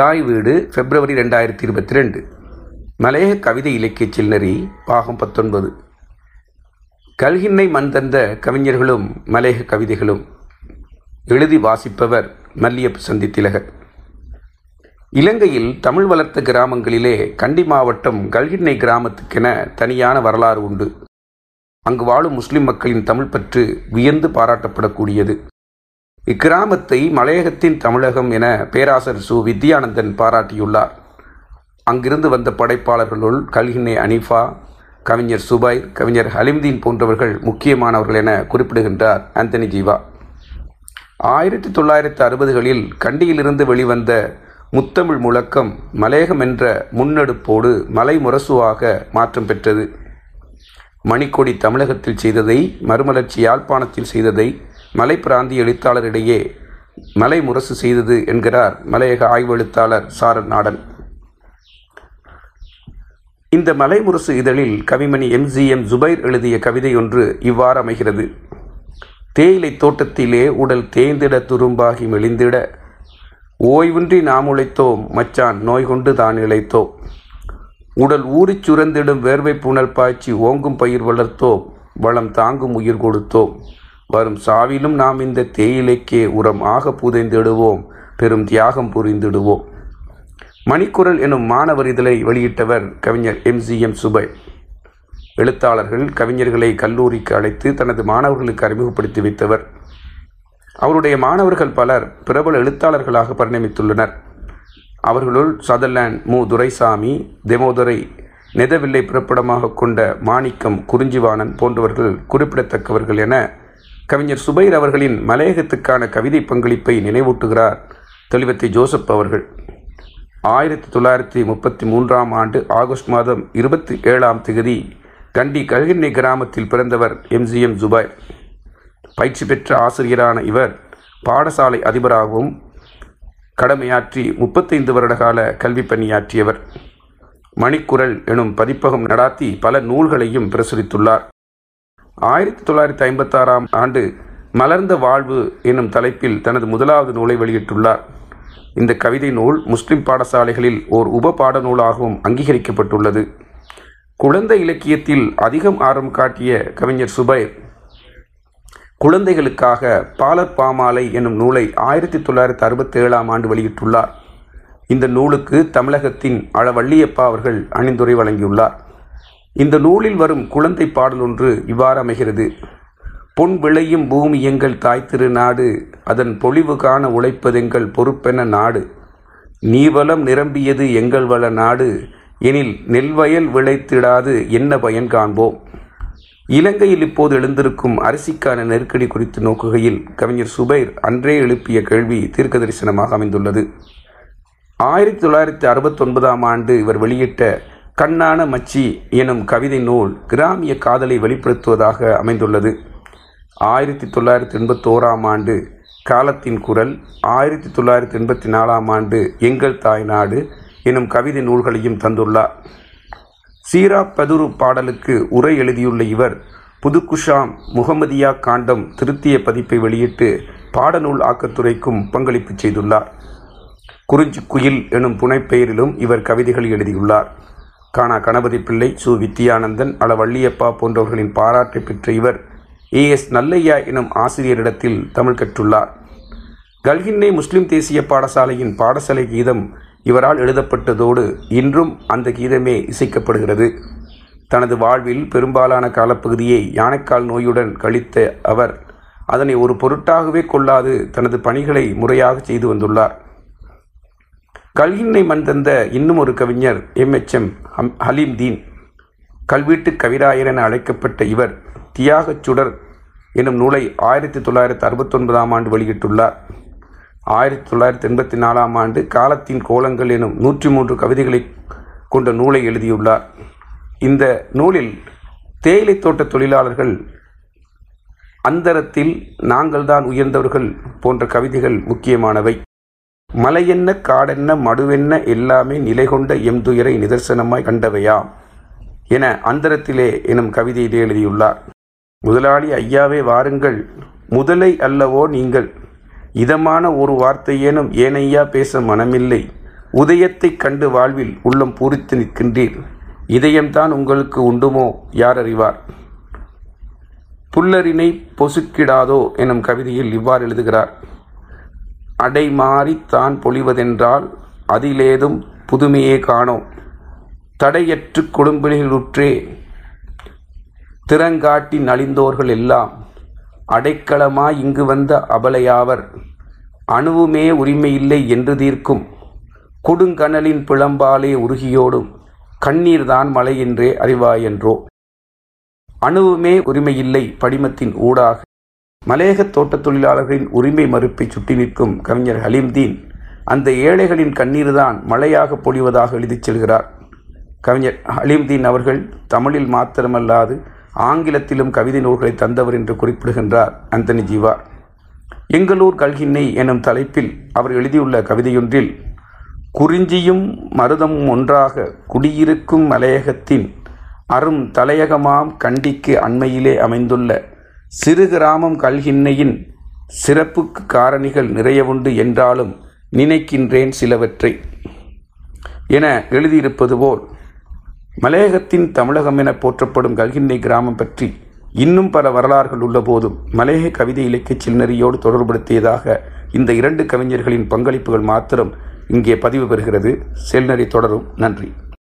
தாய் வீடு பிப்ரவரி ரெண்டாயிரத்தி இருபத்தி ரெண்டு. மலையக கவிதை இலக்கிய சில்லறி பாகம் பத்தொன்பது. கல்கின்னை மண் தந்த கவிஞர்களும் மலையக கவிதைகளும். எழுதி வாசிப்பவர் மல்லியப்பு சந்தி திலகர். இலங்கையில் தமிழ் வளர்த்த கிராமங்களிலே கண்டி மாவட்டம் கல்கின்னை கிராமத்துக்கென தனியான வரலாறு உண்டு. அங்கு வாழும் முஸ்லிம் மக்களின் தமிழ் பற்று வியந்து பாராட்டப்படக்கூடியது. இக்கிராமத்தை மலையகத்தின் தமிழகம் என பேராசர் சு. வித்யானந்தன் பாராட்டியுள்ளார். அங்கிருந்து வந்த படைப்பாளர்களுள் கல்கினே அனிஃபா கவிஞர் சுபைர் கவிஞர் ஹலிம்தீன் போன்றவர்கள் முக்கியமானவர்கள் என குறிப்பிடுகின்றார் ஆந்தனி ஜீவா. ஆயிரத்தி தொள்ளாயிரத்தி அறுபதுகளில் கண்டியிலிருந்து வெளிவந்த முத்தமிழ் முழக்கம் மலையகம் என்ற முன்னெடுப்போடு மலை முரசுவாக மாற்றம் பெற்றது. மணிக்கொடி தமிழகத்தில் செய்ததை மறுமலர்ச்சி யாழ்ப்பாணத்தில் செய்ததை மலை பிராந்திய எழுத்தாளரிடையே மலை முரசு செய்தது என்கிறார் மலையக ஆய்வு எழுத்தாளர் சாரன் நாடன். இந்த மலை முரசு இதழில் கவிமணி எம்ஜிஎம் ஜுபைர் எழுதிய கவிதை ஒன்று இவ்வாறு அமைகிறது. தேயிலை தோட்டத்திலே உடல் தேய்ந்திட துரும்பாகி மெலிந்திட ஓய்வின்றி நாம் உழைத்தோம் மச்சான் நோய் கொண்டு தான் இழைத்தோம். உடல் ஊறிச் சுரந்திடும் வேர்வை புனல் பாய்ச்சி ஓங்கும் பயிர் வளர்த்தோம் வளம் தாங்கும் உயிர் கொடுத்தோம். வரும் சாவிலும் நாம் இந்த தேயிலைக்கே உரம் ஆக புதைந்திடுவோம். பெரும் தியாகம் புரிந்திடுவோம். மணிக்குரல் எனும் மாணவர் இதழை வெளியிட்டவர் கவிஞர் எம்ஜிஎம் சுபை. எழுத்தாளர்கள் கவிஞர்களை கல்லூரிக்கு அழைத்து தனது மாணவர்களுக்கு அறிமுகப்படுத்தி வைத்தவர். அவருடைய மாணவர்கள் பலர் பிரபல எழுத்தாளர்களாக பரிணமித்துள்ளனர். அவர்களுள் சதர்லாண்ட் மு. துரைசாமி தெமோதரை நெதவில்லை பிறப்பிடமாக கொண்ட மாணிக்கம் குறிஞ்சிவாணன் போன்றவர்கள் குறிப்பிடத்தக்கவர்கள் என கவிஞர் சுபைர் அவர்களின் மலையகத்துக்கான கவிதை பங்களிப்பை நினைவூட்டுகிறார் தெளிவத்தை ஜோசப் அவர்கள். ஆயிரத்தி தொள்ளாயிரத்தி முப்பத்தி மூன்றாம் ஆண்டு ஆகஸ்ட் மாதம் இருபத்தி ஏழாம் திகதி கண்டி கல்கிண்ணை கிராமத்தில் பிறந்தவர் எம்ஜிஎம் ஜுபாய் பயிற்சி பெற்ற ஆசிரியரான இவர் பாடசாலை அதிபராகவும் கடமையாற்றி முப்பத்தைந்து வருடகால கல்வி பணியாற்றியவர். மணிக்குரல் எனும் பதிப்பகம் நடாத்தி பல நூல்களையும் பிரசுரித்துள்ளார். ஆயிரத்தி தொள்ளாயிரத்தி ஐம்பத்தாறாம் ஆண்டு மலர்ந்த வாழ்வு எனும் தலைப்பில் தனது முதலாவது நூலை வெளியிட்டுள்ளார். இந்த கவிதை நூல் முஸ்லிம் பாடசாலைகளில் ஓர் உப பாட நூலாகவும் அங்கீகரிக்கப்பட்டுள்ளது. குழந்தை இலக்கியத்தில் அதிகம் ஆர்வம் காட்டிய கவிஞர் சுபைர் குழந்தைகளுக்காக பாலர் பாமாலை என்னும் நூலை ஆயிரத்தி தொள்ளாயிரத்தி அறுபத்தி ஏழாம் ஆண்டு வெளியிட்டுள்ளார். இந்த நூலுக்கு தமிழகத்தின் அளவள்ளியப்பா அவர்கள் அணிந்துரை வழங்கியுள்ளார். இந்த நூலில் வரும் குழந்தை பாடல் ஒன்று இவ்வாறு அமைகிறது பொன் விளையும் பூமி எங்கள் தாய் திரு நாடு அதன் பொழிவு காண உழைப்பதெங்கள் பொறுப்பென நாடு. நீவலம் நிரம்பியது எங்கள் வள நாடு எனில் நெல்வயல் விளைத்திடாது என்ன பயன் காண்போம்? இலங்கையில் இப்போது எழுந்திருக்கும் அரிசிக்கான நெருக்கடி குறித்து நோக்குகையில் கவிஞர் சுபைர் அன்றே எழுப்பிய கேள்வி தீர்க்க தரிசனமாக அமைந்துள்ளது. ஆயிரத்தி தொள்ளாயிரத்தி அறுபத்தொன்பதாம் ஆண்டு இவர் வெளியிட்ட கண்ணான மச்சி எனும் கவிதை நூல் கிராமிய காதலை வெளிப்படுத்துவதாக அமைந்துள்ளது. ஆயிரத்தி தொள்ளாயிரத்தி எண்பத்தோராம் ஆண்டு காலத்தின் குரல் ஆயிரத்தி தொள்ளாயிரத்தி எண்பத்தி நாலாம் ஆண்டு எங்கள் தாய் நாடு எனும் கவிதை நூல்களையும் தந்துள்ளார். சீரா பதுரு பாடலுக்கு உரை எழுதியுள்ள இவர் புதுக்குஷாம் முகமதியா காண்டம் திருத்திய பதிப்பை வெளியிட்டு பாடநூல் ஆக்கத்துறைக்கும் பங்களிப்பு செய்துள்ளார். குறிஞ்சி குயில் எனும் புனைப்பெயரிலும் இவர் கவிதைகள் எழுதியுள்ளார். கானா கணபதி பிள்ளை சு வித்யானந்தன் அள வள்ளியப்பா போன்றவர்களின் பாராட்டை பெற்ற இவர் ஏ எஸ் நல்லையா எனும் ஆசிரியரிடத்தில் தமிழ் கற்றுள்ளார். கல்கின்னை முஸ்லிம் தேசிய பாடசாலையின் பாடசாலை கீதம் இவரால் எழுதப்பட்டதோடு இன்றும் அந்த கீதமே இசைக்கப்படுகிறது. தனது வாழ்வில் பெரும்பாலான காலப்பகுதியை யானைக்கால் நோயுடன் கழித்த அவர் அதனை ஒரு பொருட்டாகவே கொள்ளாது தனது பணிகளை முறையாக செய்து வந்துள்ளார். கல்வியினை மண் தந்த இன்னும் ஒரு கவிஞர் எம்எச்எம் ஹலீம் தீன் கல்வீட்டு கவிராயர் என அழைக்கப்பட்ட இவர் தியாகச் சுடர் எனும் நூலை ஆயிரத்தி தொள்ளாயிரத்தி அறுபத்தொன்பதாம் ஆண்டு வெளியிட்டுள்ளார். ஆயிரத்தி தொள்ளாயிரத்தி எண்பத்தி நாலாம் ஆண்டு காலத்தின் கோலங்கள் எனும் நூற்றி மூன்று கவிதைகளை கொண்ட நூலை எழுதியுள்ளார். இந்த நூலில் தேயிலை தோட்ட தொழிலாளர்கள் அந்தரத்தில் நாங்கள்தான் உயர்ந்தவர்கள் போன்ற கவிதைகள் முக்கியமானவை. மலையென்ன காடென்ன மடுவென்ன எல்லாமே நிலை கொண்ட எம் துயரை நிதர்சனமாய் கண்டவையாம் என அந்தரத்திலே எனும் கவிதையிலே எழுதியுள்ளார். முதலாளி ஐயாவே வாருங்கள். முதலை அல்லவோ நீங்கள். இதமான ஒரு வார்த்தையேனும் ஏனையா பேச மனமில்லை. உதயத்தைக் கண்டு வாழ்வில் உள்ளம் பூரித்து நிற்கின்றீர். இதயம்தான் உங்களுக்கு உண்டுமோ? யார் அறிவார் புல்லரினை பொசுக்கிடாதோ? எனும் கவிதையில் இவ்வாறு எழுதுகிறார். அடை தான் பொழிவதென்றால் அதிலேதும் புதுமையே காணோம் தடையற்று கொடும்பினைகளுற்றே திறங்காட்டி நலிந்தோர்கள் எல்லாம் அடைக்கலமாய் இங்கு வந்த அபலையாவர் அணுவுமே உரிமையில்லை என்று தீர்க்கும். கொடுங்கனலின் பிளம்பாலே உருகியோடும் கண்ணீர்தான் மலை என்றே அறிவாயென்றோ. அணுவுமே உரிமையில்லை படிமத்தின் ஊடாக. மலையக தோட்டத் தொழிலாளர்களின் உரிமை மறுப்பை சுட்டி நிற்கும் கவிஞர் ஹலீம்தீன் அந்த ஏழைகளின் கண்ணீர்தான் மழையாக பொழிவதாக எழுதிச் செல்கிறார். கவிஞர் ஹலீம்தீன் அவர்கள் தமிழில் மாத்திரமல்லாது ஆங்கிலத்திலும் கவிதை நூல்களை தந்தவர் என்று குறிப்பிடுகின்றார் அந்தனி ஜீவா. எங்களூர் கல்கிண்ணை எனும் தலைப்பில் அவர் எழுதியுள்ள கவிதையொன்றில் குறிஞ்சியும் மருதமும் ஒன்றாக குடியிருக்கும் மலையகத்தின் அரும் தலையகமாம் கண்டிக்கு அண்மையிலே அமைந்துள்ள சிறு கிராமம் கல்கின்னையின் சிறப்புக்கு காரணிகள் நிறையவுண்டு என்றாலும் நினைக்கின்றேன் சிலவற்றை. என எழுதியிருப்பது போல் மலையகத்தின் தமிழகம் என போற்றப்படும் கல்கின்னை கிராமம் பற்றி இன்னும் பல வரலாறுகள் உள்ள போதும் மலையக கவிதை இலக்கிய சில்லறியோடு தொடர்புபடுத்தியதாக இந்த இரண்டு கவிஞர்களின் பங்களிப்புகள் மாத்திரம் இங்கே பதிவு பெறுகிறது. செல்நறி தொடரும். நன்றி.